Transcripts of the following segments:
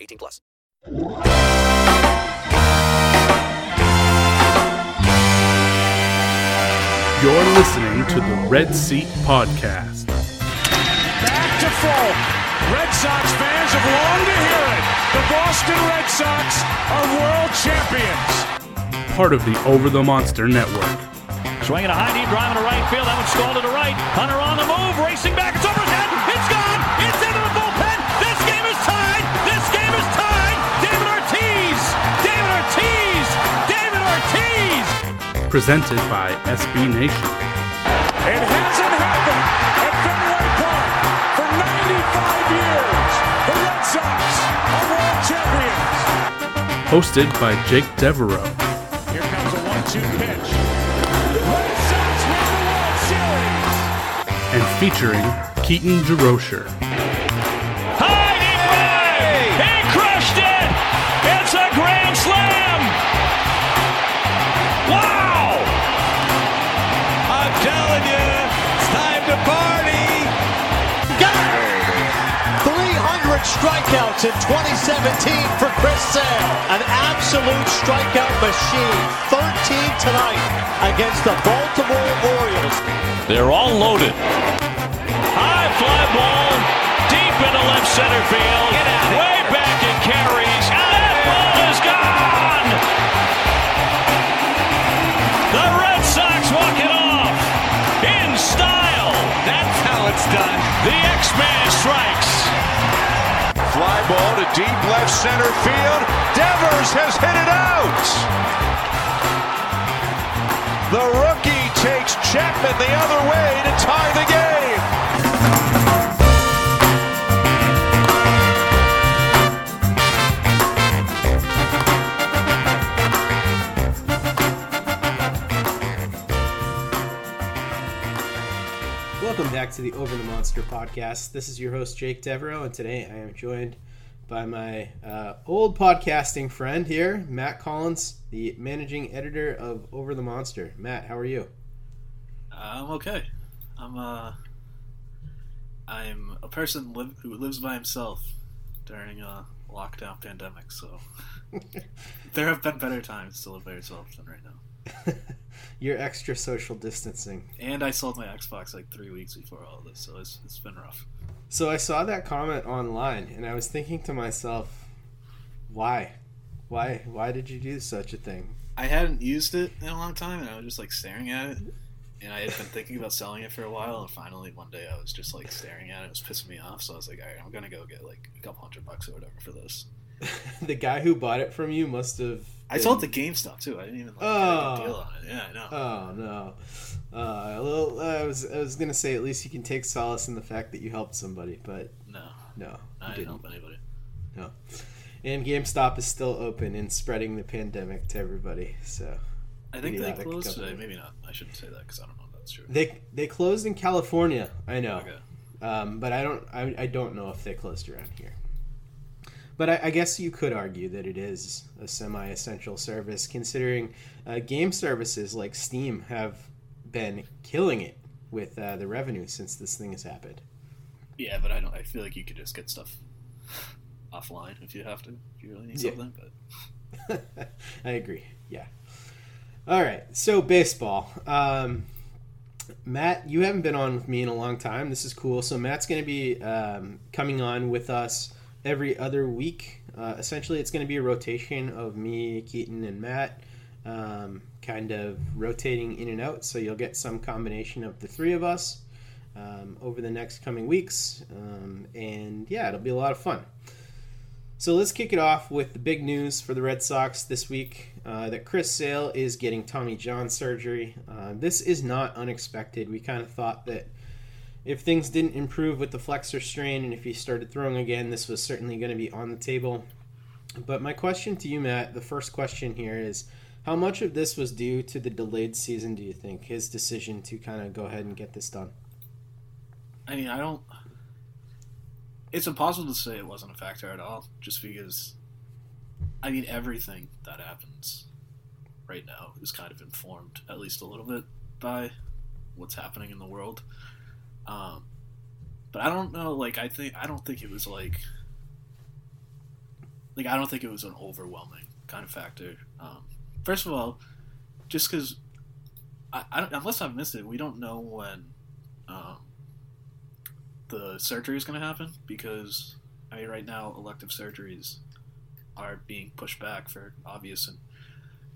18 plus. You're listening to the Red Seat Podcast. Back to full. Red Sox fans have longed to hear it. The Boston Red Sox are world champions. Part of the Over the Monster Network. Swinging a high knee drive to right field. That one stalled to the right. Hunter on the move, racing back. It's over Presented by SB Nation. It hasn't happened at Fenway Park for 95 years. The Red Sox are world champions. Hosted by Jake Devereaux. Here comes a one-two pitch. The Red Sox win the World Series. And featuring Keaton DeRocher. 300 strikeouts in 2017 for Chris Sale. An absolute strikeout machine. 13 tonight against the Baltimore Orioles. They're all loaded. High fly ball deep into left center field. Deep left center field. Devers has hit it out. The rookie takes Chapman the other way to tie the game. Welcome back to the Over the Monster podcast. This is your host, Jake Devereaux, and today I am joined by my uh, old podcasting friend here, Matt Collins, the managing editor of Over the Monster. Matt, how are you? I'm okay. I'm uh, I'm a person who lives by himself during a lockdown pandemic. So there have been better times to live by yourself than right now. You're extra social distancing. And I sold my Xbox like three weeks before all of this, so it's, it's been rough. So I saw that comment online, and I was thinking to myself, why, why, why did you do such a thing? I hadn't used it in a long time, and I was just like staring at it, and I had been thinking about selling it for a while, and finally one day I was just like staring at it. It was pissing me off, so I was like, all right, I'm gonna go get like a couple hundred bucks or whatever for this. the guy who bought it from you must have. I sold it to GameStop too. I didn't even like, Oh. get a deal on it. Yeah, I know. Oh no. Uh, well, I was I was gonna say at least you can take solace in the fact that you helped somebody, but no, no, I you didn't help anybody. No. And GameStop is still open and spreading the pandemic to everybody. So I think they closed today. Maybe not. I shouldn't say that because I don't know if that's true. They they closed in California. I know, Okay. um, but I don't I, I don't know if they closed around here. But I, I guess you could argue that it is a semi-essential service, considering uh, game services like Steam have been killing it with uh, the revenue since this thing has happened. Yeah, but I don't. I feel like you could just get stuff offline if you have to. If you really need Yeah. something, but I agree. Yeah. All right. So baseball. Um, Matt, you haven't been on with me in a long time. This is cool. So Matt's going to be um, coming on with us every other week. Uh, essentially, it's going to be a rotation of me, Keaton, and Matt, um, kind of rotating in and out. So you'll get some combination of the three of us um, over the next coming weeks. Um, and yeah, it'll be a lot of fun. So let's kick it off with the big news for the Red Sox this week uh, that Chris Sale is getting Tommy John surgery. Uh, this is not unexpected. We kind of thought that if things didn't improve with the flexor strain and if he started throwing again, this was certainly going to be on the table. But my question to you, Matt, the first question here is how much of this was due to the delayed season, do you think? His decision to kind of go ahead and get this done? I mean, I don't. It's impossible to say it wasn't a factor at all, just because. I mean, everything that happens right now is kind of informed, at least a little bit, by what's happening in the world. Um, but I don't know. Like, I think I don't think it was like. Like, I don't think it was an overwhelming kind of factor. Um, first of all, just because, I, I unless I've missed it, we don't know when. Um, the surgery is going to happen because I mean, right now elective surgeries are being pushed back for obvious and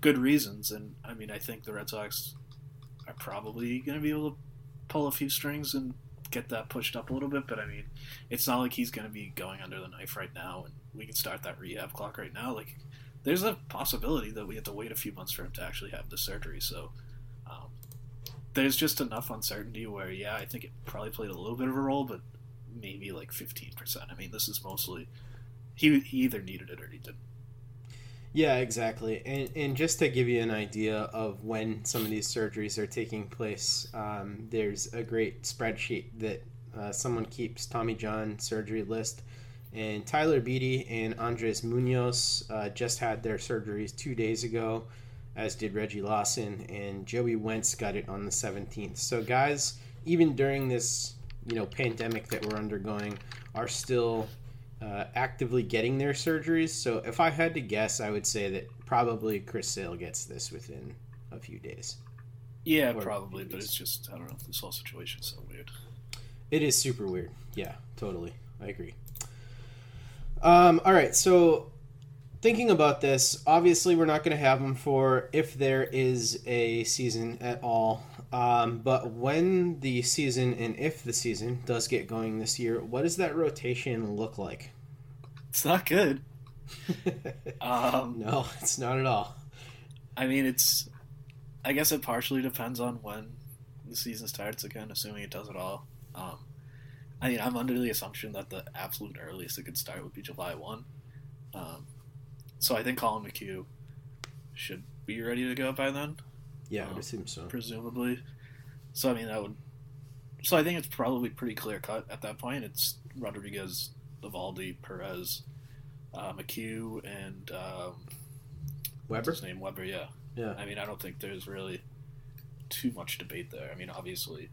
good reasons, and I mean I think the Red Sox are probably going to be able to pull a few strings and get that pushed up a little bit. But I mean, it's not like he's going to be going under the knife right now, and we can start that rehab clock right now. Like, there's a possibility that we have to wait a few months for him to actually have the surgery. So. Um, there's just enough uncertainty where, yeah, I think it probably played a little bit of a role, but maybe like 15%. I mean, this is mostly he, he either needed it or he didn't. Yeah, exactly. And, and just to give you an idea of when some of these surgeries are taking place, um, there's a great spreadsheet that uh, someone keeps Tommy John surgery list. And Tyler Beede and Andres Munoz uh, just had their surgeries two days ago, as did Reggie Lawson, and Joey Wentz got it on the 17th. So, guys, even during this you know pandemic that we're undergoing, are still uh, actively getting their surgeries. So, if I had to guess, I would say that probably Chris Sale gets this within a few days. Yeah, Or probably, but it's just, I don't know, this whole situation's so weird. It is super weird. Yeah, totally. I agree. Um, all right, so thinking about this, obviously we're not going to have them for if there is a season at all. Um, but when the season and if the season does get going this year, what does that rotation look like? It's not good. um, no, it's not at all. I mean, it's. I guess it partially depends on when the season starts again, assuming it does at all. Um, I mean, I'm under the assumption that the absolute earliest it could start would be July 1. Um, so I think Collin McHugh should be ready to go by then. Yeah, um, would assume so. Presumably. So, I mean, that would. So I think it's probably pretty clear cut at that point. It's Rodriguez, Eovaldi, Perez, uh, McHugh, and. Um, Weber? His name? Weber, yeah. Yeah. I mean, I don't think there's really too much debate there. I mean, obviously,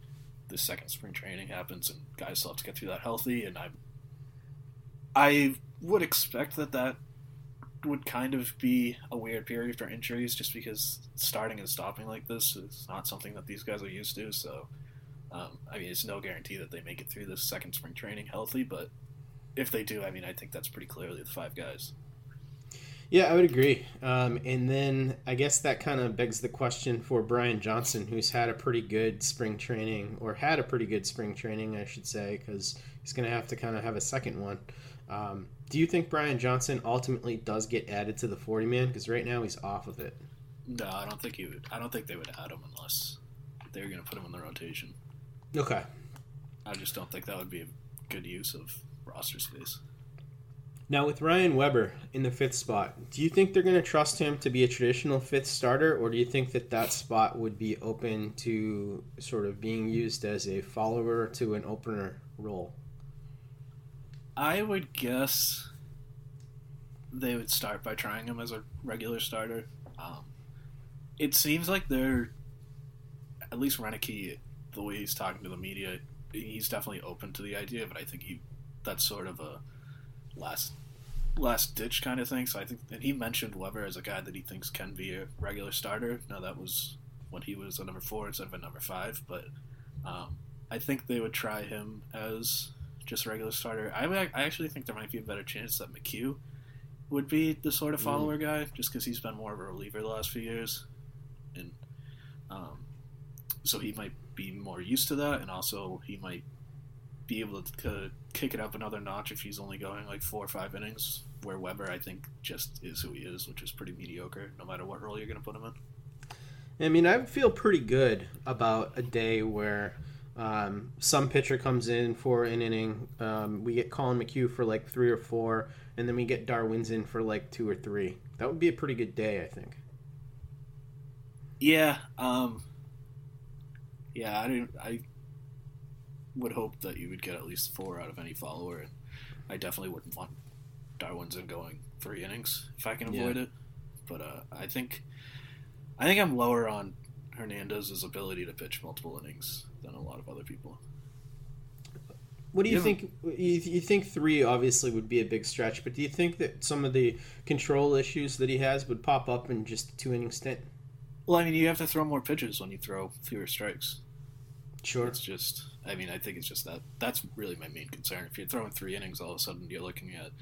the second spring training happens, and guys still have to get through that healthy. And I, I would expect that that would kind of be a weird period for injuries, just because starting and stopping like this is not something that these guys are used to. So, um, I mean, it's no guarantee that they make it through this second spring training healthy, but if they do, I mean, I think that's pretty clearly the five guys. Yeah, I would agree. Um, and then I guess that kind of begs the question for Brian Johnson, who's had a pretty good spring training, or had a pretty good spring training, I should say, because he's going to have to kind of have a second one. Um, do you think Brian Johnson ultimately does get added to the 40 man? Because right now he's off of it. No, I don't think he would. I don't think they would add him unless they were going to put him in the rotation. Okay. I just don't think that would be a good use of roster space. Now, with Ryan Weber in the fifth spot, do you think they're going to trust him to be a traditional fifth starter, or do you think that that spot would be open to sort of being used as a follower to an opener role? I would guess they would start by trying him as a regular starter. Um, it seems like they're, at least Roenicke, the way he's talking to the media, he's definitely open to the idea, but I think he that's sort of a last last ditch kind of thing. So I think, and he mentioned Weber as a guy that he thinks can be a regular starter. Now that was when he was a number four instead of a number five, but um, I think they would try him as just a regular starter. I, I actually think there might be a better chance that McHugh would be the sort of follower mm. guy, just because he's been more of a reliever the last few years, and um, so he might be more used to that, and also he might be able to kick it up another notch if he's only going like four or five innings. Where Weber, I think, just is who he is, which is pretty mediocre, no matter what role you're going to put him in. I mean, I feel pretty good about a day where um, some pitcher comes in for an inning. Um, we get Collin McHugh for like three or four, and then we get Darwinzon for like two or three. That would be a pretty good day, I think. Yeah, um, yeah, I didn't. I would hope that you would get at least four out of any follower, and I definitely wouldn't want Darwinzon going three innings if I can avoid yeah. it. But uh, I think I think I'm lower on Hernandez's ability to pitch multiple innings than a lot of other people. What do you, you think? You, you think three obviously would be a big stretch, but do you think that some of the control issues that he has would pop up in just a two inning stint? Well, I mean, you have to throw more pitches when you throw fewer strikes. Sure. It's just, I mean, I think it's just that that's really my main concern. If you're throwing three innings, all of a sudden you're looking at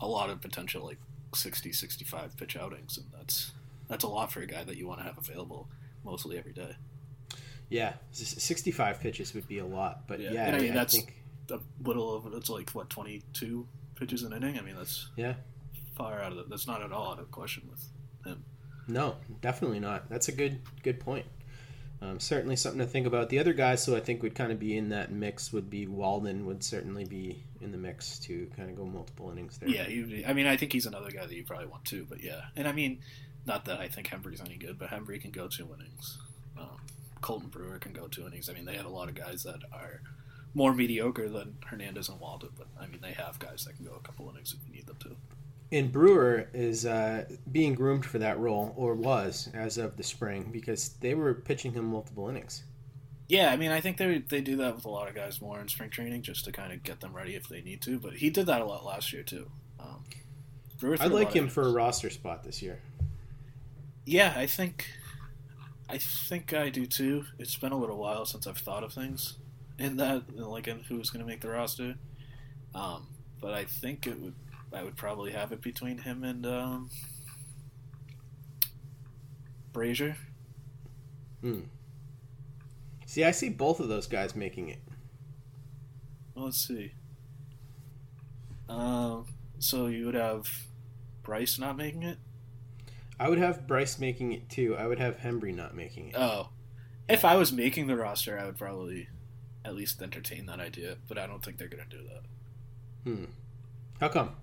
a lot of potential like 60, 65 pitch outings, and that's that's a lot for a guy that you want to have available mostly every day. Yeah, 65 pitches would be a lot, but yeah, yeah I mean, I that's think... a little of it's like what 22 pitches an inning. I mean, that's yeah, far out of the, that's not at all out of question with him. No, definitely not. That's a good good point. Um, certainly something to think about. The other guys who I think would kind of be in that mix would be Walden would certainly be in the mix to kind of go multiple innings there. Yeah, he, I mean, I think he's another guy that you probably want too. But yeah, and I mean, not that I think Hembree's any good, but Hembree can go two innings. Um, Colten Brewer can go two innings. I mean, they have a lot of guys that are more mediocre than Hernandez and Walden, but I mean, they have guys that can go a couple innings if you need them to and Brewer is uh, being groomed for that role, or was as of the spring, because they were pitching him multiple innings. Yeah, I mean, I think they they do that with a lot of guys more in spring training, just to kind of get them ready if they need to. But he did that a lot last year too. Um, I'd like him for a roster spot this year. Yeah, I think, I think I do too. It's been a little while since I've thought of things in that, like in who's going to make the roster. Um, but I think it would I would probably have it between him and um, Brasier. Hmm. See, I see both of those guys making it. Well, let's see. Um, so you would have Brice not making it. I would have Brice making it too. I would have Hembree not making it. Oh, if I was making the roster, I would probably at least entertain that idea. But I don't think they're gonna do that. Hmm. How come?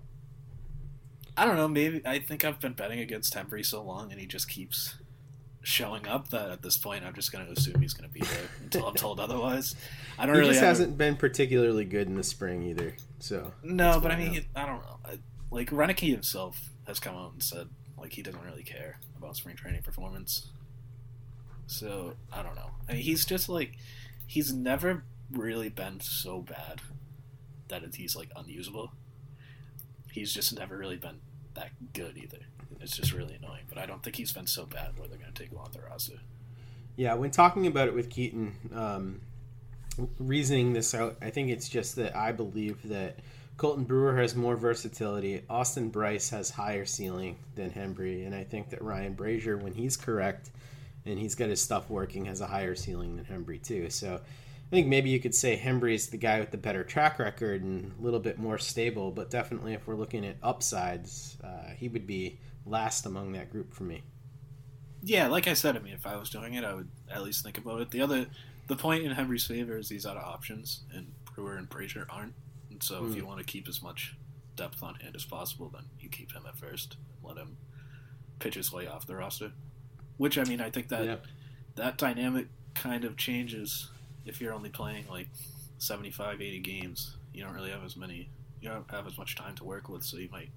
I don't know. Maybe I think I've been betting against Hembree so long, and he just keeps showing up that at this point I'm just going to assume he's going to be there until I'm told otherwise. I don't he really. He just hasn't been particularly good in the spring either. So no, but I mean, he, I don't know. Like Roenicke himself has come out and said like he doesn't really care about spring training performance. So I don't know. I mean, he's just like he's never really been so bad that he's like unusable. He's just never really been that good either. It's just really annoying. But I don't think he's been so bad where they're going to take him off the roster. Yeah, when talking about it with Keaton, um, reasoning this out, I think it's just that I believe that Colten Brewer has more versatility. Austin Brice has higher ceiling than Hembree, and I think that Ryan Brasier, when he's correct and he's got his stuff working, has a higher ceiling than Hembree too. So I think maybe you could say Hembree is the guy with the better track record and a little bit more stable, but definitely if we're looking at upsides, uh, he would be last among that group for me. Yeah, like I said, I mean, if I was doing it, I would at least think about it. The other, the point in Hembree's favor is he's out of options, and Brewer and Brasier aren't. And so, Hmm. if you want to keep as much depth on hand as possible, then you keep him at first and let him pitch his way off the roster. Which I mean, I think that Yeah. that dynamic kind of changes if you're only playing like 75, 80 games. You don't really have as many, you don't have as much time to work with, so you might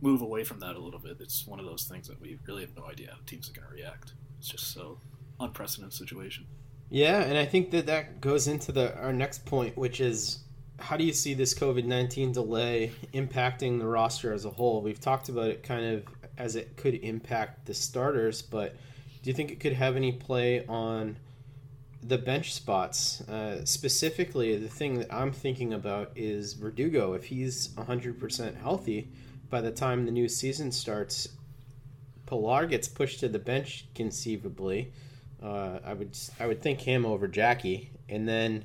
move away from that a little bit. It's one of those things that we really have no idea how teams are going to react. It's just so unprecedented situation. Yeah, and I think that that goes into the our next point, which is how do you see this COVID nineteen delay impacting the roster as a whole? We've talked about it kind of as it could impact the starters, but do you think it could have any play on the bench spots? Uh, specifically, the thing that I'm thinking about is Verdugo. If he's 100% healthy by the time the new season starts, Pillar gets pushed to the bench conceivably. Uh, I would I would think him over Jackie, and then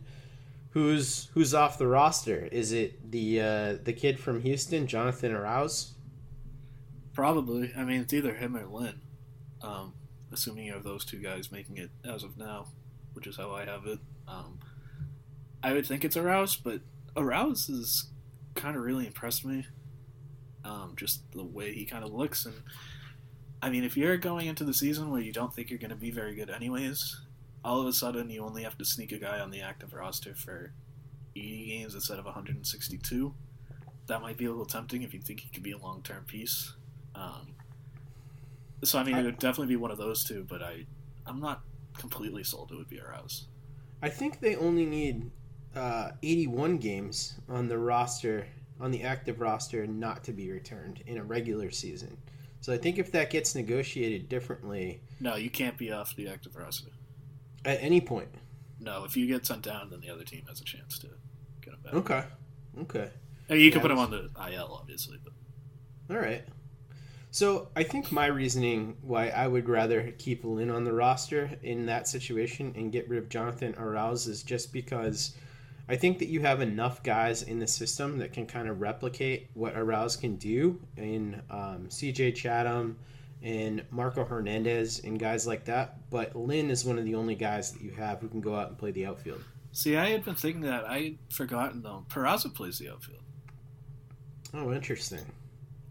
who's who's off the roster? Is it the uh, the kid from Houston, Jonathan Arauz? Probably. I mean, it's either him or Lin. Um, assuming you have those two guys making it as of now, which is how I have it. Um, I would think it's Arauz, but Arauz has kind of really impressed me. Um, just the way he kind of looks, and I mean, if you're going into the season where you don't think you're going to be very good anyways, all of a sudden you only have to sneak a guy on the active roster for 80 games instead of 162. That might be a little tempting if you think he could be a long-term piece. Um, so I mean, it would definitely be one of those two, but I, I'm not completely sold. It would be Arauz. I think they only need uh, 81 games on the roster, on the active roster, not to be returned in a regular season. So I think if that gets negotiated differently No, you can't be off the active roster. At any point. No, if you get sent down, then the other team has a chance to get him back. Okay. Okay. I mean, you can put him on the IL, obviously, but All right. So I think my reasoning why I would rather keep Lin on the roster in that situation and get rid of Jonathan Arauz is just because I think that you have enough guys in the system that can kind of replicate what Arauz can do in um, CJ Chatham and Marco Hernandez and guys like that. But Lin is one of the only guys that you have who can go out and play the outfield. see, I had been thinking that I had forgotten though. Peraza plays the outfield. Oh, interesting.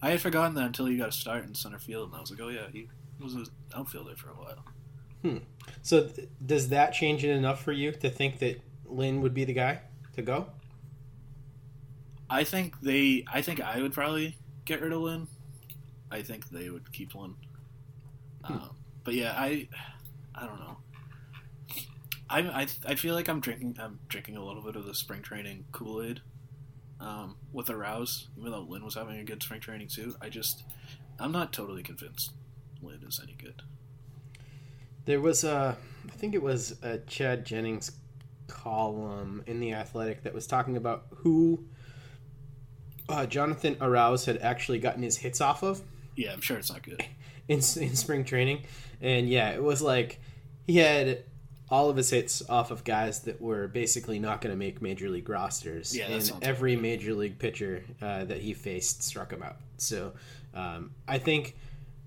I had forgotten that until he got a start in center field, and I was like, oh yeah, he was an outfielder for a while. Hmm. So th- does that change it enough for you to think that Lin would be the guy to go? I think they. I think I would probably get rid of Lin. I think they would keep Lin. Um, but yeah, I. I don't know. I, I I feel like I'm drinking. I'm drinking a little bit of the spring training Kool Aid. Um, with Arauz, even though Lin was having a good spring training too, I just I'm not totally convinced Lin is any good. There was a, I think it was a Chad Jennings column in the Athletic that was talking about who uh, Jonathan Arauz had actually gotten his hits off of Yeah, I'm sure it's not good. in in spring training, and yeah, it was like he had all of his hits off of guys that were basically not going to make major league rosters, Yeah, and every major league pitcher uh, that he faced struck him out. So um, I think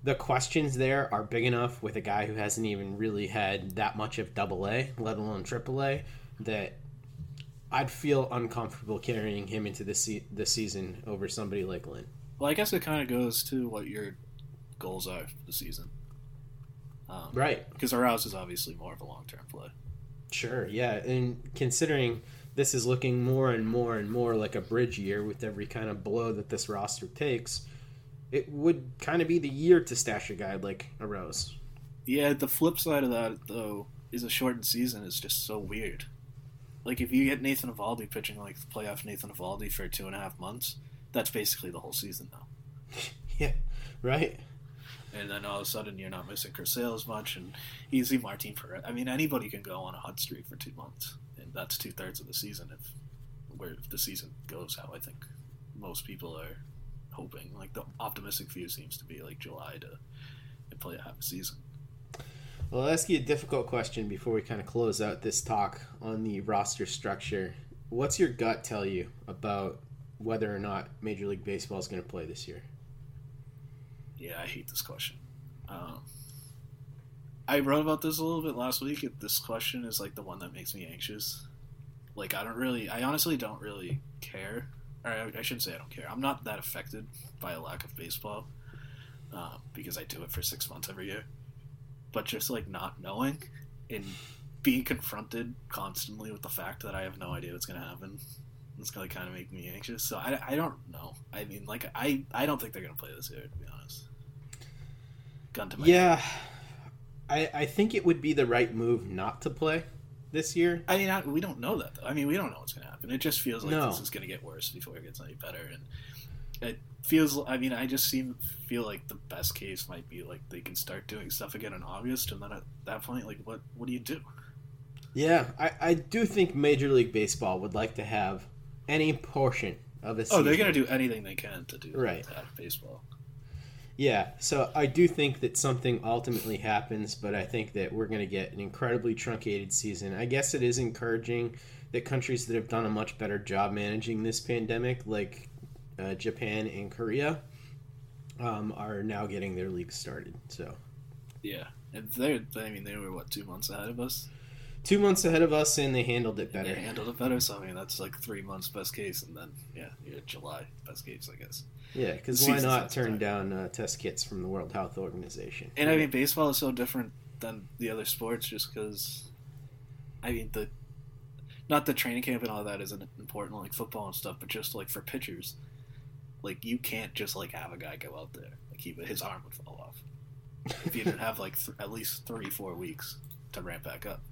the questions there are big enough with a guy who hasn't even really had that much of Double A, let alone Triple A, that I'd feel uncomfortable carrying him into the se- the season over somebody like Lin. Well, I guess it kind of goes to what your goals are for the season. Um, Right. Because Arauz is obviously more of a long term play. Sure, yeah, and considering this is looking more and more and more like a bridge year with every kind of blow that this roster takes, it would kind of be the year to stash a guy like a Rose. Yeah, the flip side of that, though, is a shortened season is just so weird. Like, if you get Nathan Eovaldi pitching like playoff Nathan Eovaldi for two and a half months, that's basically the whole season now. Yeah, right. And then all of a sudden, you're not missing Sale as much, and easy Martin Perez. I mean, anybody can go on a hot streak for two months, and that's two thirds of the season if where if the season goes how I think most people are hoping. Like the optimistic view seems to be like July to, to play a half a season. Well, I'll ask you a difficult question before we kind of close out this talk on the roster structure. What's your gut tell you about whether or not Major League Baseball is going to play this year? Yeah, I hate this question. Um, I wrote about this a little bit last week. This question is like the one that makes me anxious. Like I don't really, I honestly don't really care. Or I, I shouldn't say I don't care. I'm not that affected by a lack of baseball uh, because I do it for six months every year. But just like not knowing and being confronted constantly with the fact that I have no idea what's going to happen, it's to kind of make me anxious. So I, I don't know. I mean, like I, I don't think they're going to play this year. To be honest. Gun to my yeah. Head. I, I think it would be the right move not to play this year. I mean, I, we don't know that though. I mean, we don't know what's going to happen. It just feels like no. this is going to get worse before it gets any better, and it feels. I mean, I just seem feel like the best case might be like they can start doing stuff again in August, and then at that point, like, what what do you do? Yeah, I, I do think Major League Baseball would like to have any portion of a. Season. Oh, they're going to do anything they can to do right have baseball. Yeah, so I do think that something ultimately happens, but I think that we're going to get an incredibly truncated season. I guess it is encouraging that countries that have done a much better job managing this pandemic, like uh, Japan and Korea, um, are now getting their leagues started. So, yeah, and they I mean, they were what two months ahead of us. Two months ahead of us, and they handled it better. They handled it better. So I mean, that's like three months best case, and then yeah, yeah July best case, I guess. Yeah, because why not turn down uh, test kits from the World Health Organization? And I mean, baseball is so different than the other sports, just because. I mean, the not the training camp and all that isn't important, like football and stuff, but just like for pitchers, like you can't just like have a guy go out there like he his arm would fall off if you didn't have like th- at least three four weeks to ramp back up.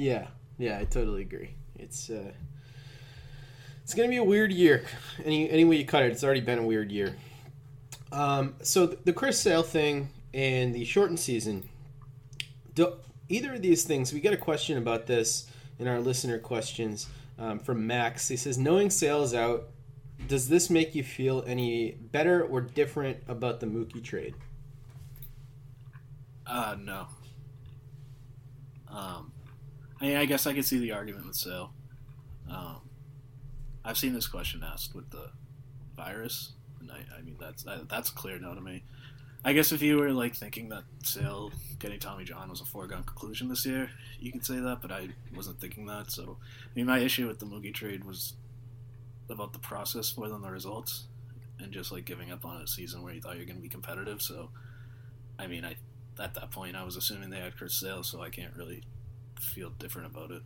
Yeah, yeah, I totally agree. It's uh, it's gonna be a weird year. Any any way you cut it, it's already been a weird year. Um, so the Chris Sale thing and the shortened season. Do, either of these things, we got a question about this in our listener questions um, from Max. He says, knowing Sale's out, does this make you feel any better or different about the Mookie trade? Uh, no. Um, I I guess I could see the argument with Sale. Um, I've seen this question asked with the virus, and I, I mean that's that's a clear no to me. I guess if you were like thinking that Sale getting Tommy John was a foregone conclusion this year, you could say that, but I wasn't thinking that. So, I mean, my issue with the Mookie trade was about the process more than the results, and just like giving up on a season where you thought you're going to be competitive. So, I mean, I at that point I was assuming they had Chris Sale, so I can't really feel different about it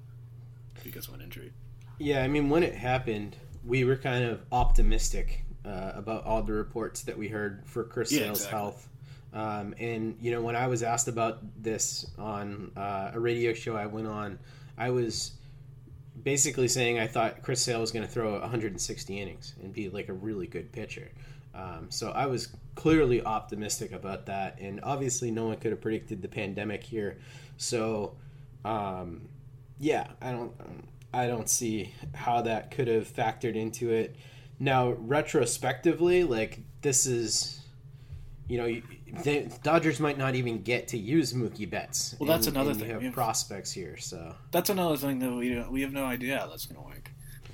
because of an injury. Yeah, I mean, when it happened, we were kind of optimistic uh, about all the reports that we heard for Chris yeah, Sale's exactly. health. Um, and you know, when I was asked about this on uh, a radio show I went on, I was basically saying I thought Chris Sale was going to throw 160 innings and be like a really good pitcher. Um, so I was clearly optimistic about that, and obviously no one could have predicted the pandemic here. So, um, yeah, I don't, I don't see how that could have factored into it. Now, retrospectively, like this is, you know, the Dodgers might not even get to use Mookie Betts. Well, that's and, another and thing. Have, we have prospects here, so that's another thing that we we have no idea how that's going to work.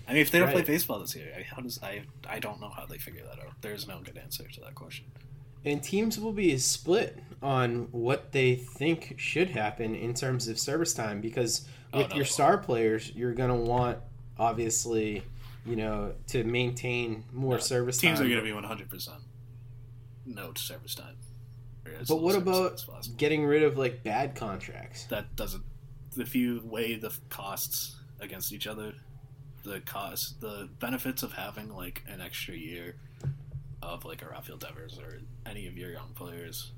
I mean, if they don't right. play baseball this year, how does I I don't know how they figure that out. There's no good answer to that question. And teams will be split on what they think should happen in terms of service time because oh, with oh, no, your star players, you're going to want obviously, you know, to maintain more no, service teams time. Teams are going to be 100% no to service time. But what about getting rid of like bad contracts? That doesn't. If you weigh the costs against each other, the cost, the benefits of having like an extra year of like a Rafael Devers or any of your young players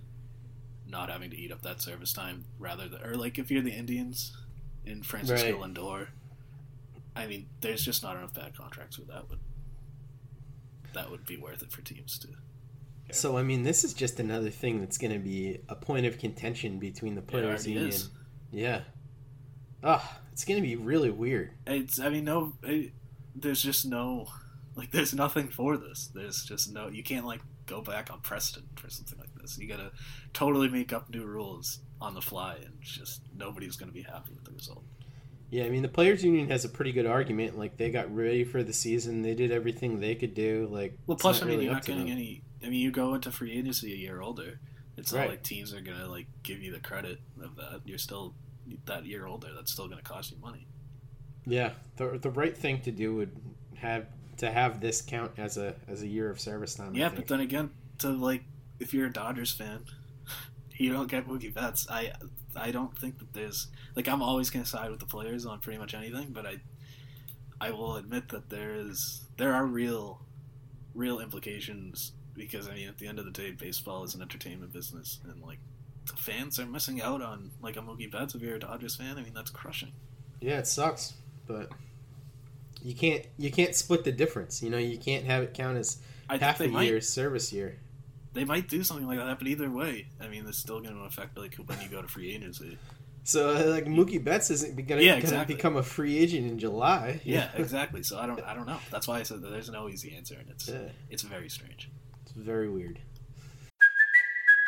not having to eat up that service time rather than, or like if you're the Indians in Francisco right. Lindor, I mean, there's just not enough bad contracts where that would that would be worth it for teams to. So I mean, this is just another thing that's going to be a point of contention between the players' union. Is. Yeah. Ah, oh, it's going to be really weird. It's. I mean, no. It, there's just no Like, there's nothing for this. There's just no. You can't like go back on Preston for something like this. You gotta totally make up new rules on the fly, and just nobody's gonna be happy with the result. Yeah, I mean the players' union has a pretty good argument. Like they got ready for the season, they did everything they could do. Like, Well, plus, I mean, really you're not getting them. any. I mean, you go into free agency a year older. It's Right. not like teams are gonna like give you the credit of that. You're still that year older. That's still gonna cost you money. Yeah, the the right thing to do would have to have this count as a as a year of service time. Yeah, but then again, to like, if you're a Dodgers fan, you don't get Mookie Betts. I I don't think that there's like I'm always gonna side with the players on pretty much anything, but I I will admit that there is there are real real implications because I mean at the end of the day, baseball is an entertainment business, and like fans are missing out on like a Mookie Betts if you're a Dodgers fan. I mean that's crushing. Yeah, it sucks, but you can't you can't split the difference. You know, you can't have it count as I half a might. year's service year. They might do something like that, but either way, I mean, it's still going to affect like when you go to free agency. So uh, like Mookie Betts isn't going Yeah, to exactly. become a free agent in July. Yeah, exactly. So I don't, I don't know. That's why I said that there's no easy answer, and it's, Yeah. it's very strange. It's very weird.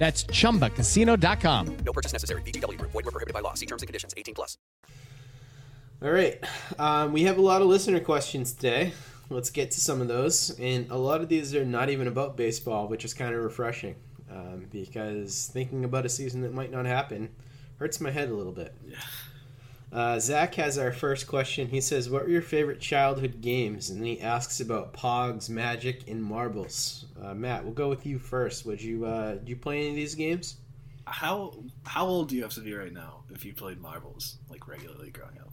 That's chumbacasino.com. No purchase necessary. VGW Group. Void were prohibited by law. See terms and conditions. 18 plus. All right, um, we have a lot of listener questions today. Let's get to some of those, and a lot of these are not even about baseball, which is kind of refreshing um, because thinking about a season that might not happen hurts my head a little bit. Uh, Zach has our first question. He says, "What were your favorite childhood games?" And then he asks about Pogs, Magic, and marbles. Uh, Matt, we'll go with you first. Would you uh, you play any of these games? How how old do you have to be right now if you played marbles like regularly growing up?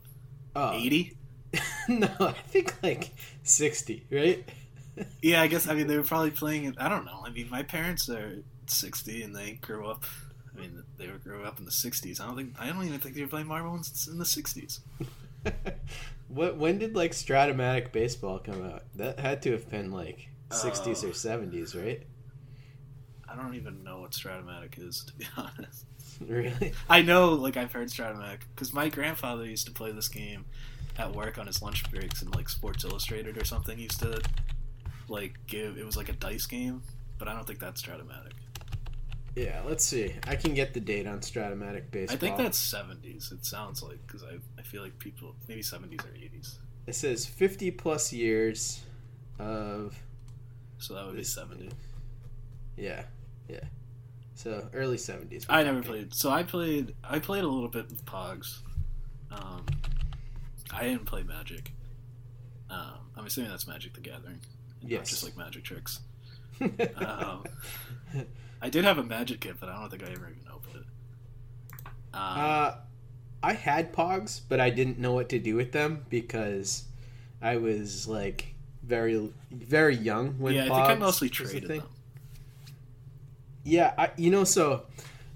Oh. Eighty? no, I think like sixty, right? Yeah, I guess. I mean, they were probably playing it. I don't know. I mean, my parents are sixty, and they grew up. I mean, they were grew up in the '60s. I don't think. I don't even think they were playing marbles in the '60s. What when did like Strat-O-Matic baseball come out? That had to have been like sixties Uh, or seventies, right? I don't even know what Strat-O-Matic is, to be honest. Really? I know, like I've heard Strat-O-Matic because my grandfather used to play this game at work on his lunch breaks, and like Sports Illustrated or something he used to like give. It was like a dice game, but I don't think that's Strat-O-Matic. Yeah, let's see. I can get the date on Strat-O-Matic baseball. I think that's seventies. It sounds like because I I feel like people maybe seventies or eighties. It says fifty plus years of So that would be seventy. yeah, yeah. So early seventies. I never played. So I played. I played a little bit with Pogs. Um, I didn't play Magic. Um, I'm assuming that's Magic the Gathering. and not Yes. just like Magic tricks. um, I did have a Magic kit, but I don't think I ever even opened it. Um, Uh, I had Pogs, but I didn't know what to do with them because I was like very, very young when yeah, I think I mostly traded them. Yeah, I, you know, so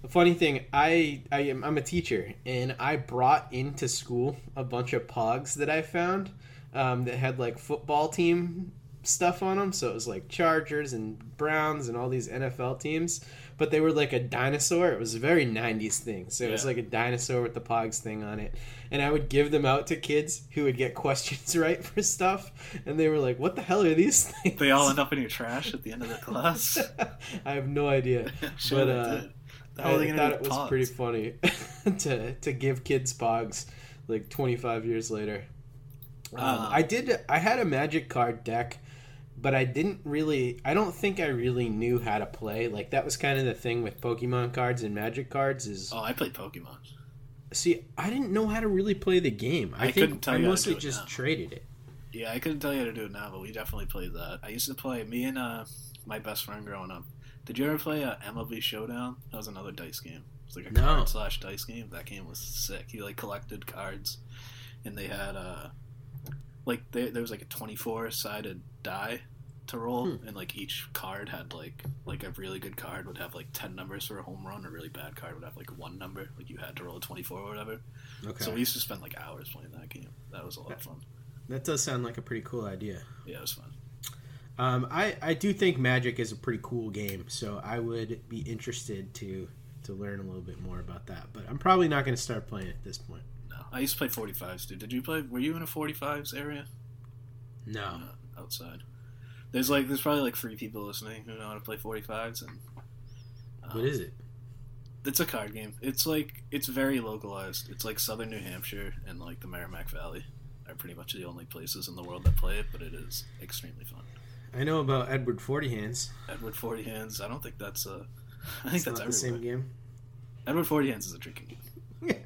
the funny thing, I, I am I'm a teacher, and I brought into school a bunch of Pogs that I found um, that had like football team stuff on them. So it was like Chargers and Browns and all these NFL teams, but they were like a dinosaur. It was a very '90s thing. So it was like a dinosaur with the Pogs thing on it, and I would give them out to kids who would get questions right for stuff, and they were like, "What the hell are these things?" They all end up in your trash at the end of the class. I have no idea. Sure but uh, did. The hell are I thought it was pogs? pretty funny to to give kids pogs like 25 years later. Um, Uh. I did. I had a magic card deck but I didn't really. I don't think I really knew how to play. Like that was kind of the thing with Pokemon cards and Magic cards. Is Oh, I played Pokemon. see, I didn't know how to really play the game. I, I couldn't think tell I you how to mostly do it just now. traded it. Yeah, I couldn't tell you how to do it now, but we definitely played that. I used to play me and uh, my best friend growing up. Did you ever play uh, MLB Showdown? That was another dice game. It's like a No. card slash dice game. That game was sick. You like collected cards, and they had uh, like they, there was like a twenty four sided die to roll, Hmm. and like each card had like like a really good card would have like ten numbers for a home run. A really bad card would have like one number. Like you had to roll a twenty four or whatever. Okay. So we used to spend like hours playing that game. That was a lot of fun. That does sound like a pretty cool idea. Yeah, it was fun. Um, I I do think Magic is a pretty cool game, so I would be interested to to learn a little bit more about that. But I'm probably not going to start playing at this point. No, I used to play 45s, dude. Did you play? Were you in a 45s area? No. Uh, outside. There's like there's probably like three people listening who know how to play 45s, and uh, What is it? it's a card game. It's like it's very localized. It's like southern New Hampshire and like the Merrimack Valley are pretty much the only places in the world that play it, but it is extremely fun. I know about Edward Forty Hands. Edward Forty Hands. I don't think that's a. I think It's that's not the same game. Edward Forty Hands is a drinking game.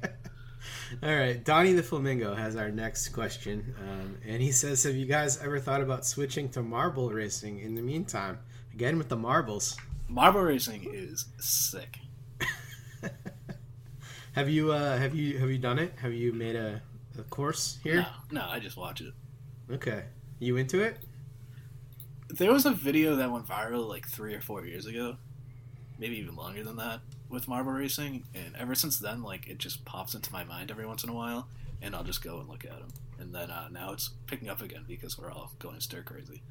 All right, Donnie the Flamingo has our next question, um, and he says, "Have you guys ever thought about switching to marble racing in the meantime? Again with the marbles. Marble racing is sick. Have you uh, have you have you done it? Have you made a, a course here? No, no, I just watch it. Okay, you into it? There was a video that went viral like three or four years ago, maybe even longer than that, with marble racing, and ever since then, like it just pops into my mind every once in a while, and I'll just go and look at them. And then uh, now it's picking up again because we're all going stir crazy.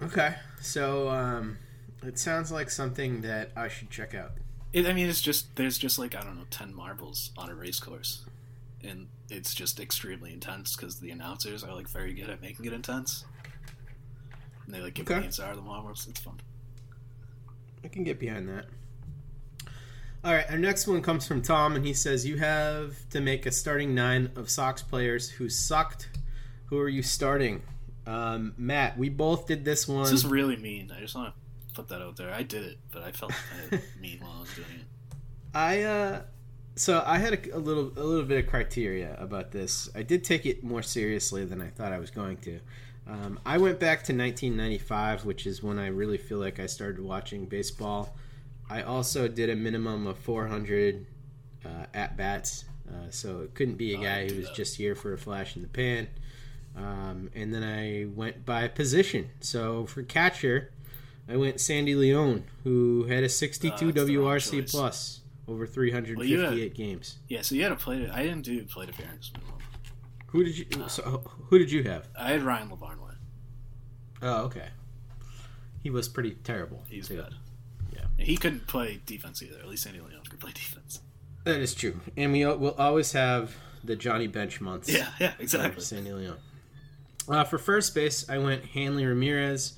Okay, so um, it sounds like something that I should check out. It, I mean, it's just there's just like I don't know ten marbles on a race course, and it's just extremely intense because the announcers are like very good at making it intense, and they like give Okay. the answer of the marbles. It's fun. I can get behind that. All right, our next one comes from Tom, and he says, "You have to make a starting nine of Sox players who sucked. Who are you starting?" Um, Matt, we both did this one. This is really mean. I just want to put that out there. I did it, but I felt kind of mean while I was doing it. I uh, so I had a, a little a little bit of criteria about this. I did take it more seriously than I thought I was going to. Um, I went back to 1995, which is when I really feel like I started watching baseball. I also did a minimum of 400 uh, at bats, uh, so it couldn't be a guy who was just here for a flash in the pan. Um, and then I went by position. So for catcher, I went Sandy Leon, who had a 62 Oh, that's the wrong WRC plus over 358 Well, had- games. Yeah, so you had a plate. I didn't do plate appearance. Who did you? So who did you have? I had Ryan Lavarnway. Oh, okay. He was pretty terrible. He's too. bad. He couldn't play defense either. At least Sandy Leon could play defense. That is true, and we will always have the Johnny Bench months. Yeah, yeah, exactly. Sandy Leon. Uh, for first base, I went Hanley Ramirez,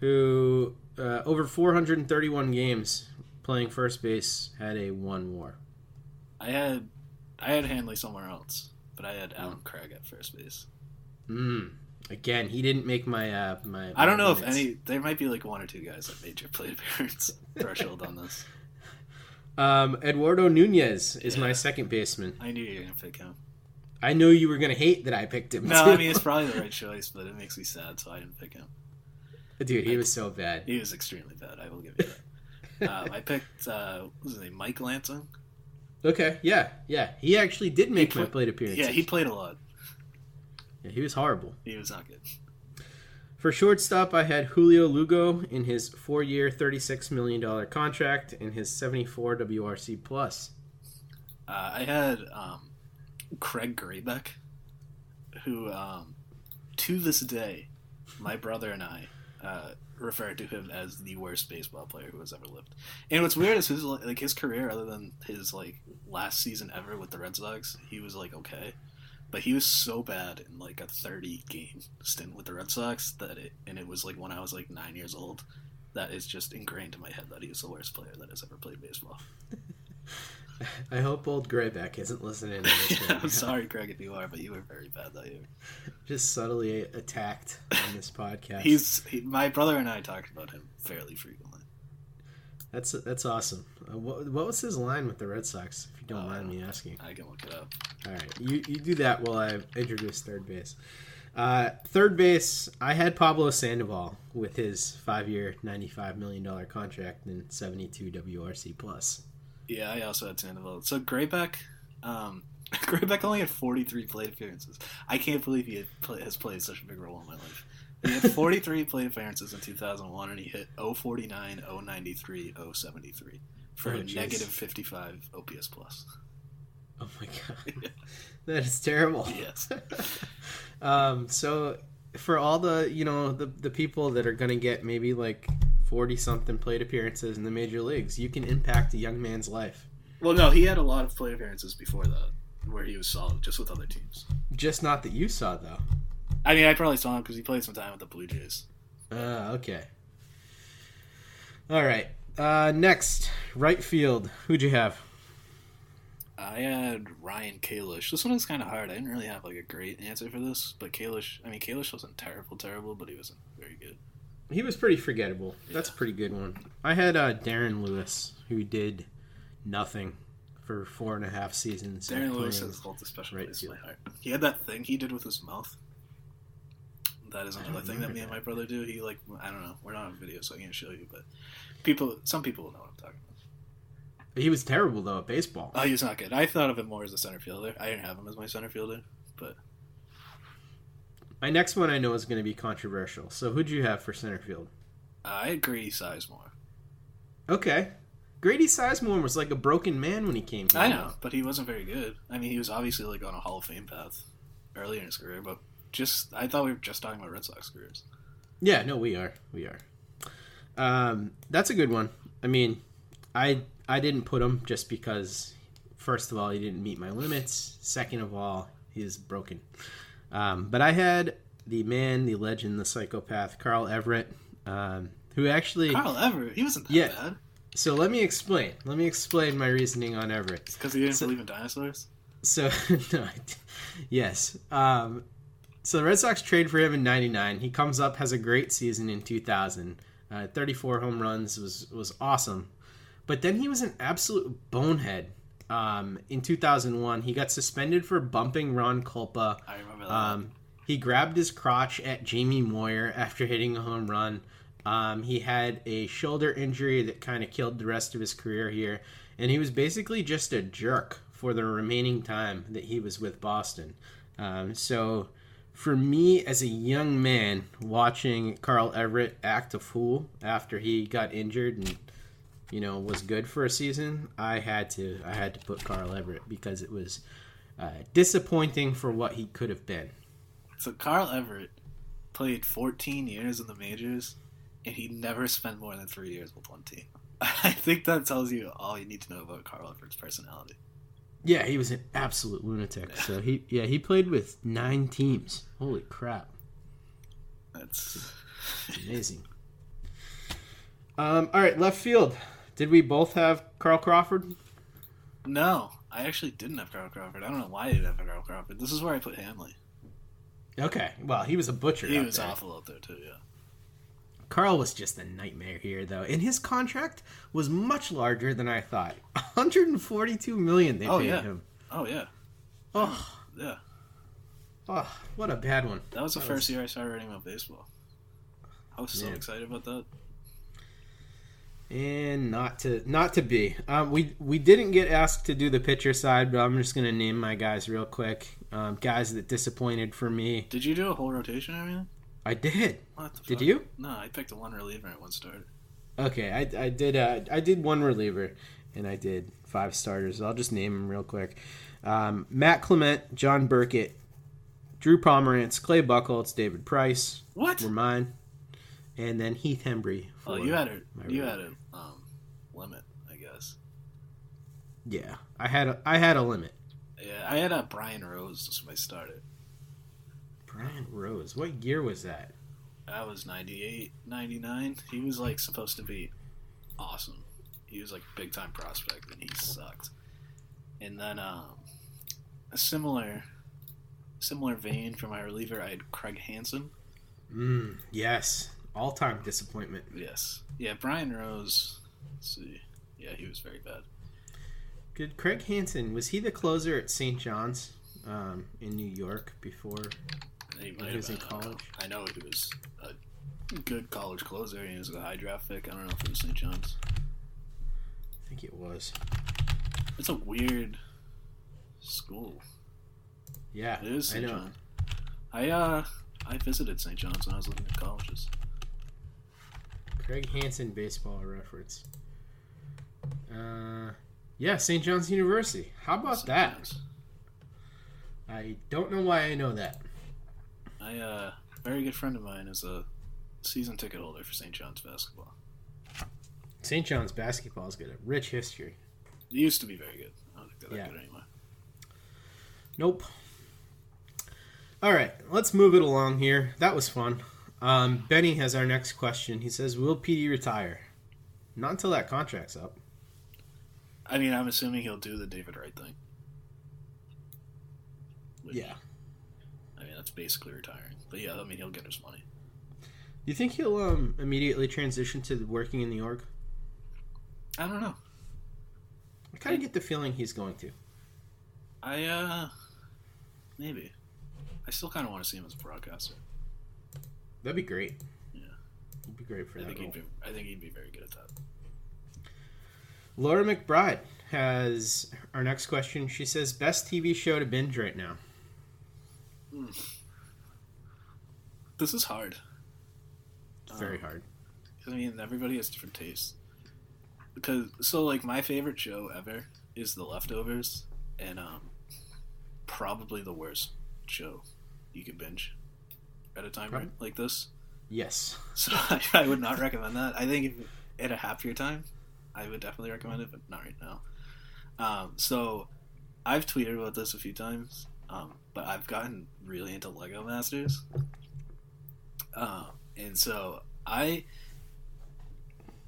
who uh, over 431 games playing first base had a one WAR. I had I had Hanley somewhere else, but I had Allen Craig at first base. Mm. Again, he didn't make my uh, my. I don't know if any. There might be like one or two guys that made your plate appearance threshold on this. Um, Eduardo Nunez is Yeah. my second baseman. I knew you were gonna pick him. I know you were gonna hate that I picked him. No, too. I mean it's probably the right choice, but it makes me sad, so I didn't pick him. dude, he was so bad. He was extremely bad. I will give you that. um, I picked uh, what was his name Mike Lansing. Okay, yeah, yeah, he actually did make my played- plate appearance. Yeah, he played a lot. Yeah, he was horrible. He was not good. For shortstop, I had Julio Lugo in his four-year, thirty-six million dollar contract and his seventy-four WRC plus. Uh, I had um, Craig Grebeck, who, um, to this day, my brother and I uh, refer to him as the worst baseball player who has ever lived. And what's weird is his like his career, other than his like last season ever with the Red Sox, he was like okay, but he was so bad in like a 30 game stint with the Red Sox that it, and it was like when I was like nine years old. That is just ingrained in my head that he was the worst player that has ever played baseball. I hope old Grebeck isn't listening to this. I'm sorry, Greg, if you are, but you were very bad that year. Just subtly attacked on this podcast. He's he, my brother and I talked about him fairly frequently. That's that's awesome. Uh, what, what was his line with the Red Sox? If you don't mind me asking. I can look it up. All right, you you do that while I introduce third base. Uh, third base, I had Pablo Sandoval with his five-year, ninety-five million dollar contract and seventy-two WRC plus. Yeah, I also had Sandoval. So Grebeck, um, Grebeck only had 43 plate appearances. I can't believe he play, has played such a big role in my life. He had 43 plate appearances in 2001, and he hit 049, 093, 073 for Oh, a jeez. negative 55 OPS plus. Oh my god, that is terrible. Yes. um, so for all the you know the the people that are gonna get maybe like forty something plate appearances in the major leagues, you can impact a young man's life. Well, no, he had a lot of plate appearances before that, where he was solid, just with other teams. Just not that you saw though. I mean, I probably saw him because he played some time with the Blue Jays. Uh, okay. All right. Uh, next, right field. Who'd you have? I had Ryan Kalish. This one was kind of hard. I didn't really have like a great answer for this, but Kalish. I mean, Kalish wasn't terrible, terrible, but he wasn't very good. He was pretty forgettable. That's a pretty good one. I had uh, Darren Lewis, who did nothing for four and a half seasons. Darren Lewis has holds a special right place in my heart. He had that thing he did with his mouth. That is another thing that me and my brother do. He like I don't know. We're not on video, so I can't show you, but people, some people will know what I'm talking about. He was terrible though at baseball. Oh, he was not good. I thought of him more as a center fielder. I didn't have him as my center fielder, but My next one I know is going to be controversial. So who'd you have for center field? I agree. Sizemore. Okay. Grady Sizemore was like a broken man when he came here. I know, but he wasn't very good. I mean, he was obviously like on a Hall of Fame path earlier in his career, but just I thought we were just talking about Red Sox careers. Yeah, no, we are. We are. Um, that's a good one. I mean, I I didn't put him just because, first of all, he didn't meet my limits. Second of all, he's broken. Um, but I had the man, the legend, the psychopath, Carl Everett, um, who actually Carl Everett, he wasn't that yeah. bad So let me explain. Let me explain my reasoning on Everett. because he didn't So- believe in dinosaurs. So, no, yes. Um, so the Red Sox trade for him in '99. He comes up, has a great season in 2000. Uh, 34 home runs was was awesome, but then he was an absolute bonehead. Um, in 2001, he got suspended for bumping Ron Kulpa. I remember that. Um, he grabbed his crotch at Jamie Moyer after hitting a home run. Um, he had a shoulder injury that kind of killed the rest of his career here, and he was basically just a jerk for the remaining time that he was with Boston. Um, so, for me as a young man watching Carl Everett act a fool after he got injured and you know was good for a season, I had to I had to put Carl Everett because it was uh, disappointing for what he could have been. So Carl Everett played 14 years in the majors, and he never spent more than three years with one team. I think that tells you all you need to know about Carl Everett's personality. Yeah, he was an absolute lunatic. So he yeah he played with nine teams. Holy crap, That's amazing. Um, all right, left field. Did we both have Carl Crawford? no, I actually didn't have Carl Crawford. I don't know why I didn't have Carl Crawford. This is where I put Hanley. Okay, well he was a butcher. He was there. awful out there too. Yeah. Carl was just a nightmare here, though, and his contract was much larger than I thought. 142 million they Oh paid yeah. him. Oh yeah. Oh, Yeah. oh, what a bad one. That was the first year I started writing about baseball. I was so Yeah. excited about that. And not to not to be. Um, we we didn't get asked to do the pitcher side, but I'm just gonna name my guys real quick. Um, guys that disappointed for me. Did you do a whole rotation or anything? I did. Did fuck? you? No, I picked a one reliever and one starter. Okay, I, I did. Uh, I did one reliever, and I did five starters. I'll just name them real quick. Um, Matt Clement, John Burkett, Drew Pomeranz, Clay Buchholz, David Price. What? Were mine, and then Heath Hembree. Oh, you had a you had a um, limit, I guess. Yeah, I had a I had a limit. Yeah, I had a Brian Rose as my starter. Brian Rose. What year was that? That was 98, 99. He was like supposed to be awesome. He was like a big time prospect, and he sucked. And then um, a similar similar vein for my reliever, I had Craig Hansen. Mm, yes, all time disappointment. Yes, yeah, Brian Rose. Let's see, yeah, he was very bad. Good. Craig Hansen was he the closer at St. John's um, in New York before He he was in have been, I know. college? I know he was a good college closer. He was a high draft pick. I don't know if it was St. John's. I think it was. It's a weird school. Yeah, It is I St. know. John. I uh I visited St. John's when I was looking at colleges. Craig Hansen baseball reference. Uh, yeah, St. John's University. How about St. that? John's. I don't know why I know that. I uh very good friend of mine is a season ticket holder for St. John's basketball. St. John's basketball's got a rich history. It used to be very good. I don't think they're that Yeah. good anymore. Nope. All right, let's move it along here. That was fun. Um, Benny has our next question. He says, "Will PD retire?" Not until that contract's up. I mean, I'm assuming he'll do the David Wright thing. Yeah. I mean, that's basically retiring. But yeah, I mean, he'll get his money. Do you think he'll um, immediately transition to working in the org? I don't know. I kind of get the feeling he's going to. I uh maybe. I still kind of want to see him as a broadcaster. That'd be great. Yeah. It'd be great for I that think role. he'd be. I think he'd be very good at that. Laura McBride has our next question. She says, "Best TV show to binge right now." Hmm. This is hard. Very Um, hard. I mean, everybody has different tastes. Because so, like, my favorite show ever is The Leftovers, and um, probably the worst show you could binge at a time right, like this. Yes. So I, I would not recommend that. I think if, at a happier time, I would definitely recommend it, but not right now. Um, so I've tweeted about this a few times, um, but I've gotten really into Lego Masters, uh, and so I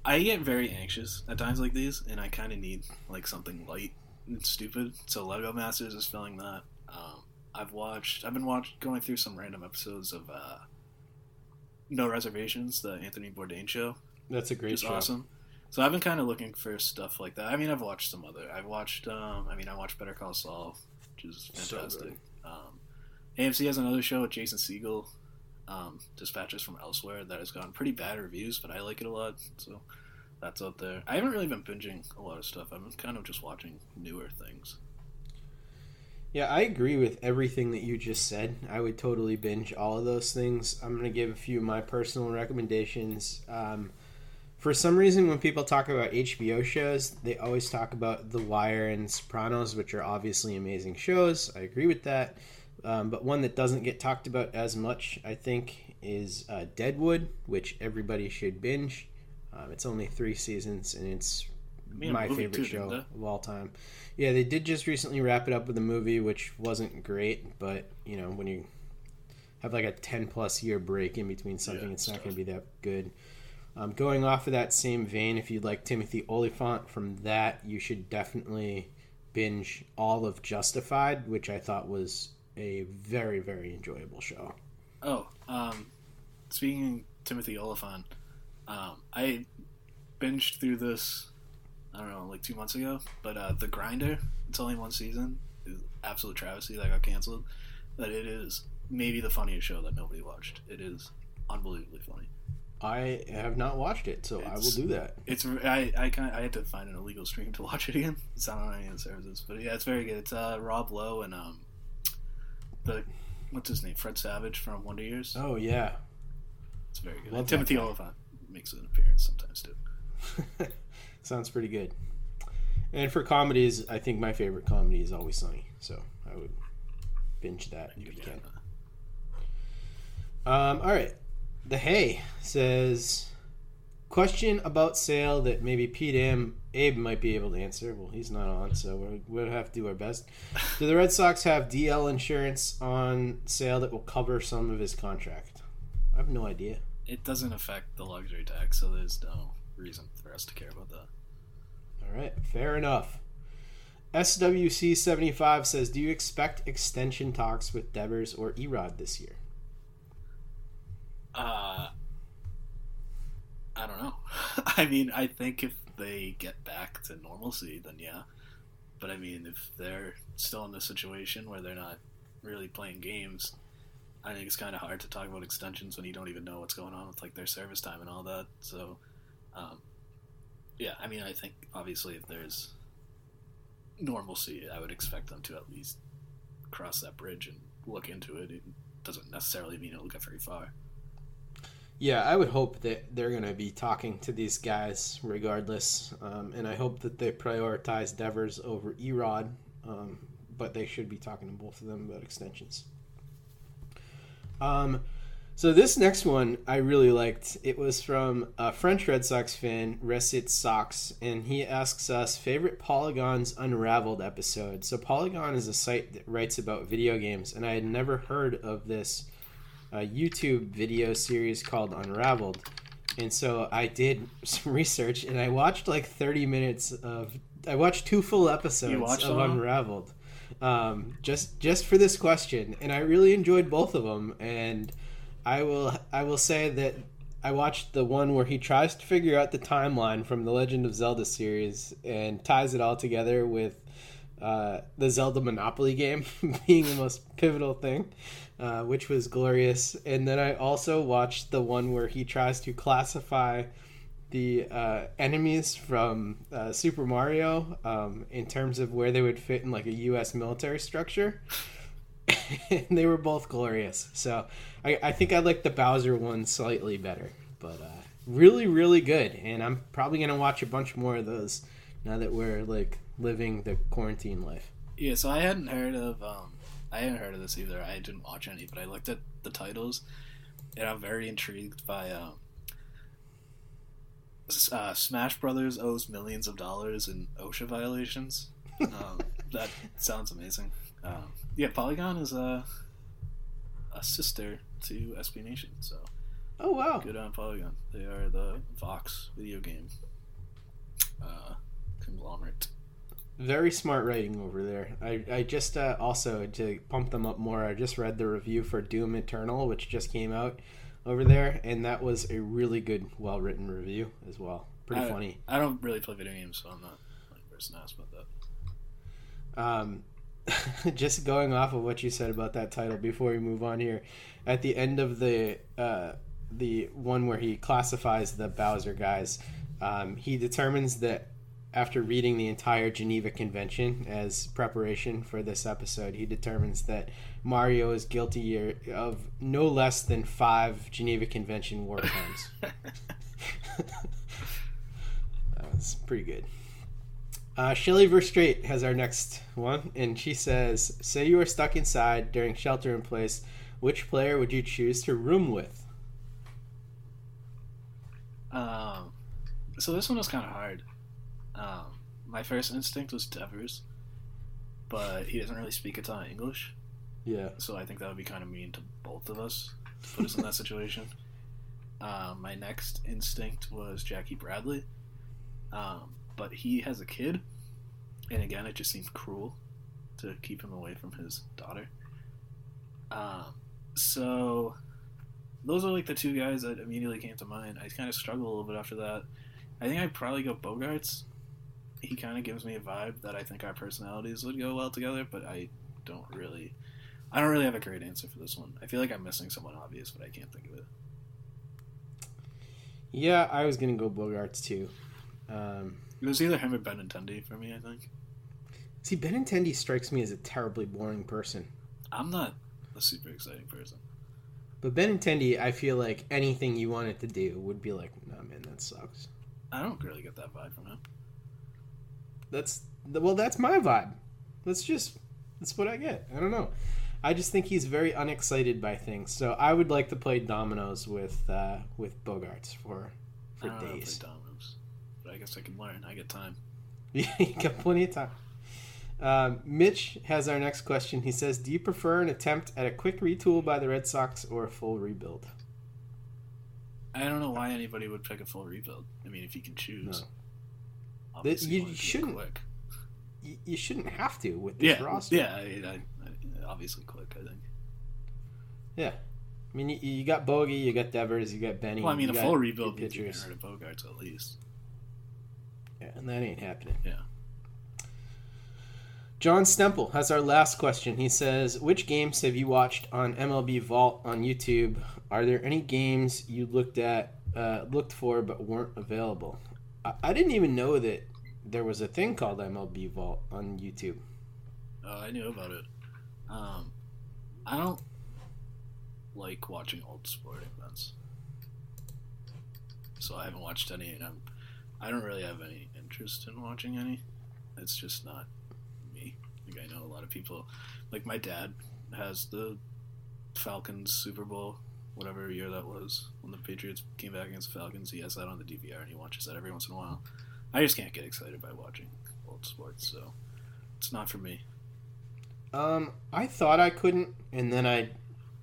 I get very anxious at times like these, and I kind of need like something light and stupid. So Lego Masters is filling that. Um, I've watched. I've been watch going through some random episodes of uh, No Reservations, the Anthony Bourdain show. That's a great show. awesome. So I've been kind of looking for stuff like that. I mean, I've watched some other. I've watched. Um, I mean, I watched Better Call Saul, which is fantastic. good. um, AMC has another show with Jason Segel, um, Dispatches from Elsewhere, that has gotten pretty bad reviews, but I like it a lot. So that's out there. I haven't really been binging a lot of stuff. I'm kind of just watching newer things. Yeah, I agree with everything that you just said. I would totally binge all of those things. I'm going to give a few of my personal recommendations. Um, for some reason, when people talk about HBO shows, they always talk about The Wire and Sopranos, which are obviously amazing shows. I agree with that. Um, but one that doesn't get talked about as much, I think, is uh, Deadwood, which everybody should binge. Um, it's only three seasons, and it's my favorite too, show of all time. Yeah, they did just recently wrap it up with a movie, which wasn't great, but you know, when you have like a 10 plus year break in between something, Yeah, it's not going to be that good. Um, going off of that same vein, if you'd like Timothy Olyphant from that, you should definitely binge all of Justified, which I thought was a very, very enjoyable show. Oh, um, speaking of Timothy Olyphant, um, I binged through this. I don't know, like two months ago. But uh, The Grinder, it's only one season. Is absolute travesty that got canceled. But it is maybe the funniest show that nobody watched. It is unbelievably funny. I have not watched it, so I will do that. It's I I kind I had to find an illegal stream to watch it again. It's not on any of the services, but yeah, it's very good. It's uh, Rob Lowe and um the what's his name Fred Savage from Wonder Years. Oh, yeah. It's very good. Love Timothy. Olyphant makes an appearance sometimes too. Sounds pretty good. And for comedies, I think my favorite comedy is Always Sunny, so I would binge that if you can. Um, all right. The Hay says, question about sale that maybe Pete Am, Abe might be able to answer. Well, he's not on, so we're, we'll have to do our best. Do the Red Sox have DL insurance on sale that will cover some of his contract? I have no idea. It doesn't affect the luxury tax, so there's no reason for us to care about that. All right, fair enough. SWC75 says, Do you expect extension talks with Devers or Erod this year? Uh, I don't know. I mean, I think if they get back to normalcy, then yeah. But I mean, if they're still in this situation where they're not really playing games, I think it's kind of hard to talk about extensions when you don't even know what's going on with like their service time and all that. So, um, yeah, I mean, I think obviously if there's normalcy, I would expect them to at least cross that bridge and look into it. It doesn't necessarily mean it'll get very far. Yeah, I would hope that they're going to be talking to these guys regardless, um, and I hope that they prioritize Devers over Erod, um, but they should be talking to both of them about extensions. Um, so this next one I really liked. It was from a French Red Sox fan, Recit Sox, and he asks us favorite Polygon's Unraveled episode. So Polygon is a site that writes about video games, and I had never heard of this uh, YouTube video series called Unraveled. And so I did some research, and I watched like 30 minutes of. I watched two full episodes of them? Unraveled, um, just just for this question, and I really enjoyed both of them. And I will I will say that I watched the one where he tries to figure out the timeline from the Legend of Zelda series and ties it all together with uh, the Zelda Monopoly game being the most pivotal thing, uh, which was glorious. And then I also watched the one where he tries to classify the uh, enemies from uh, Super Mario um, in terms of where they would fit in like a U.S. military structure. and they were both glorious. So I, I think I like the Bowser one slightly better, but uh, really, really good. And I'm probably gonna watch a bunch more of those now that we're like living the quarantine life. Yeah, so I hadn't heard of um, I hadn't heard of this either. I didn't watch any, but I looked at the titles, and I'm very intrigued by um, uh, Smash Brothers owes millions of dollars in OSHA violations. Um, that sounds amazing. Um, yeah, Polygon is a a sister to SB Nation, so Oh wow, good on Polygon. They are the Vox video game uh, conglomerate. Very smart writing over there. I, I just uh, also to pump them up more. I just read the review for Doom Eternal, which just came out over there, and that was a really good, well written review as well. Pretty I, funny. I don't really play video games, so I'm not like person to ask about that. Um, just going off of what you said about that title before we move on here, at the end of the uh, the one where he classifies the Bowser guys, um, he determines that after reading the entire Geneva Convention as preparation for this episode, he determines that Mario is guilty of no less than five Geneva Convention war crimes. that was pretty good. Uh, Shelly Verstraight has our next one, and she says, "Say you are stuck inside during shelter in place. Which player would you choose to room with?" Um, so this one was kind of hard. Um, my first instinct was Devers, but he doesn't really speak a ton of English. Yeah. So I think that would be kind of mean to both of us to put us in that situation. Um, my next instinct was Jackie Bradley, um, but he has a kid, and again, it just seems cruel to keep him away from his daughter. Um, so those are like the two guys that immediately came to mind. I kind of struggle a little bit after that. I think I'd probably go Bogaerts. He kind of gives me a vibe that I think our personalities would go well together, but I don't really, I don't really have a great answer for this one. I feel like I'm missing someone obvious, but I can't think of it. Yeah, I was gonna go Bogaerts too. Um, It was either him or Benintendi for me. I think see, Benintendi strikes me as a terribly boring person, I'm not a super exciting person. but Benintendi, I feel like anything you wanted to do would be like, "No, man, that sucks." I don't really get that vibe from him. That's well, that's my vibe. That's just that's what I get. I don't know. I just think he's very unexcited by things. So I would like to play dominoes with uh, with Bogaerts for for I don't know how to days. play dominoes, but I guess I can learn. I get time. Yeah, you got plenty of time. Um, Mitch has our next question. He says, "Do you prefer an attempt at a quick retool by the Red Sox or a full rebuild?" I don't know why anybody would pick a full rebuild. I mean, if you can choose, No. Obviously you wanna do it shouldn't- Quick. y- you shouldn't have to with this Yeah, roster. yeah. I, I, obviously, quick. I think. Yeah. I mean, you, you got Bogey, you got Devers, you got Benny. Well, I mean, you a full rebuild means pitchers. getting rid of Bogaerts at least. Yeah, and that ain't happening. Yeah. John Stemple has our last question. He says, "Which games have you watched on MLB Vault on YouTube? Are there any games you looked at, uh, looked for, but weren't available?" I, didn't even know that there was a thing called MLB Vault on YouTube. Uh, I knew about it. Um, I don't like watching old sporting events, so I haven't watched any, and I'm, I don't really have any interest in watching any. It's just not me. Like I know a lot of people, like my dad has the Falcons Super Bowl, whatever year that was, when the Patriots came back against the Falcons. He has that on the DVR, and he watches that every once in a while. I just can't get excited by watching old sports, so it's not for me. Um, I thought I couldn't, and then I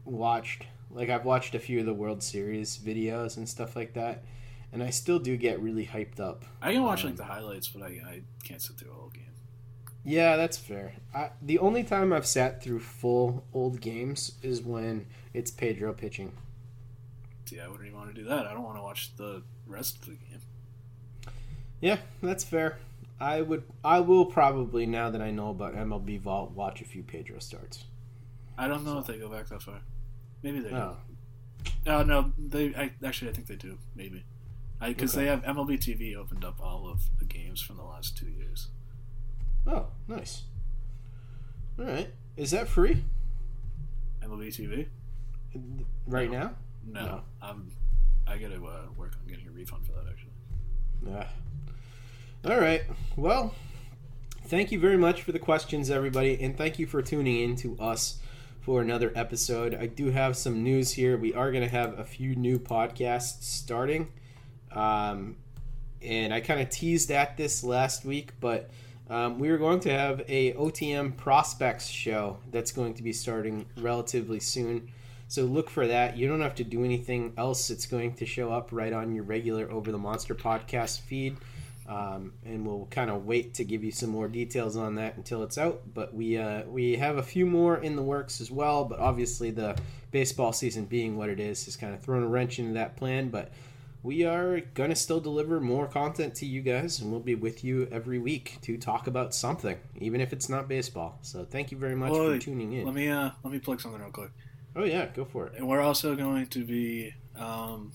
watched like I've watched a few of the World Series videos and stuff like that, and I still do get really hyped up. I can watch Um, like the highlights, but I, I can't sit through a whole game. Yeah, that's fair. I, the only time I've sat through full old games is when it's Pedro pitching. See, I wouldn't even want to do that. I don't want to watch the rest of the game. Yeah, that's fair. I would. I will probably now that I know about MLB Vault watch a few Pedro starts. I don't know if they go back that far. Maybe they Oh. do. Oh no, they I, actually I think they do. Maybe because Okay. they have MLB TV opened up all of the games from the last two years. Oh, nice. All right, is that free MLB TV? right now? No, I'm. I gotta uh, work on getting a refund for that actually. Ah. All right. Well, thank you very much for the questions, everybody, and thank you for tuning in to us for another episode. I do have some news here. We are going to have a few new podcasts starting, um, and I kind of teased at this last week, but um, we are going to have a OTM prospects show that's going to be starting relatively soon. So look for that. You don't have to do anything else. It's going to show up right on your regular Over the Monster podcast feed. Um, and we'll kind of wait to give you some more details on that until it's out. But we uh, we have a few more in the works as well. But obviously, the baseball season being what it is has kind of thrown a wrench into that plan. But we are going to still deliver more content to you guys, and we'll be with you every week to talk about something, even if it's not baseball. So thank you very much Well, for tuning in. Let me uh, let me plug something real quick. Oh yeah, go for it. And we're also going to be um,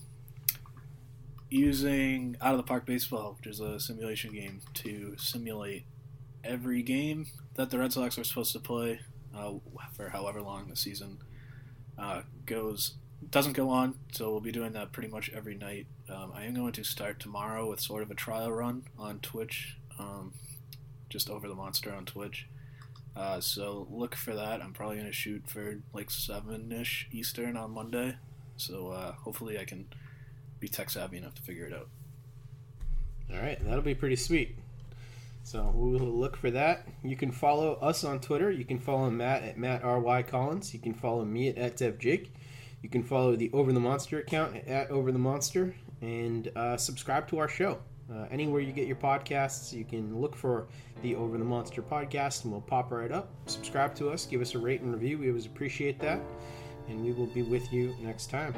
using Out of the Park Baseball, which is a simulation game, to simulate every game that the Red Sox are supposed to play uh, for however long the season uh, goes. Doesn't go on, so we'll be doing that pretty much every night. Um, I am going to start tomorrow with sort of a trial run on Twitch, um, just over the monster on Twitch. Uh, so look for that. I'm probably gonna shoot for like seven ish Eastern on Monday. So uh, hopefully I can be tech savvy enough to figure it out. All right, that'll be pretty sweet. So we will look for that. You can follow us on Twitter. You can follow Matt at Matt R.Y. Collins. You can follow me at, at Jake. You can follow the Over the Monster account at Over the Monster and uh, subscribe to our show. Uh, anywhere you get your podcasts, you can look for the Over the Monster podcast and we'll pop right up. Subscribe to us, give us a rate and review. We always appreciate that. And we will be with you next time.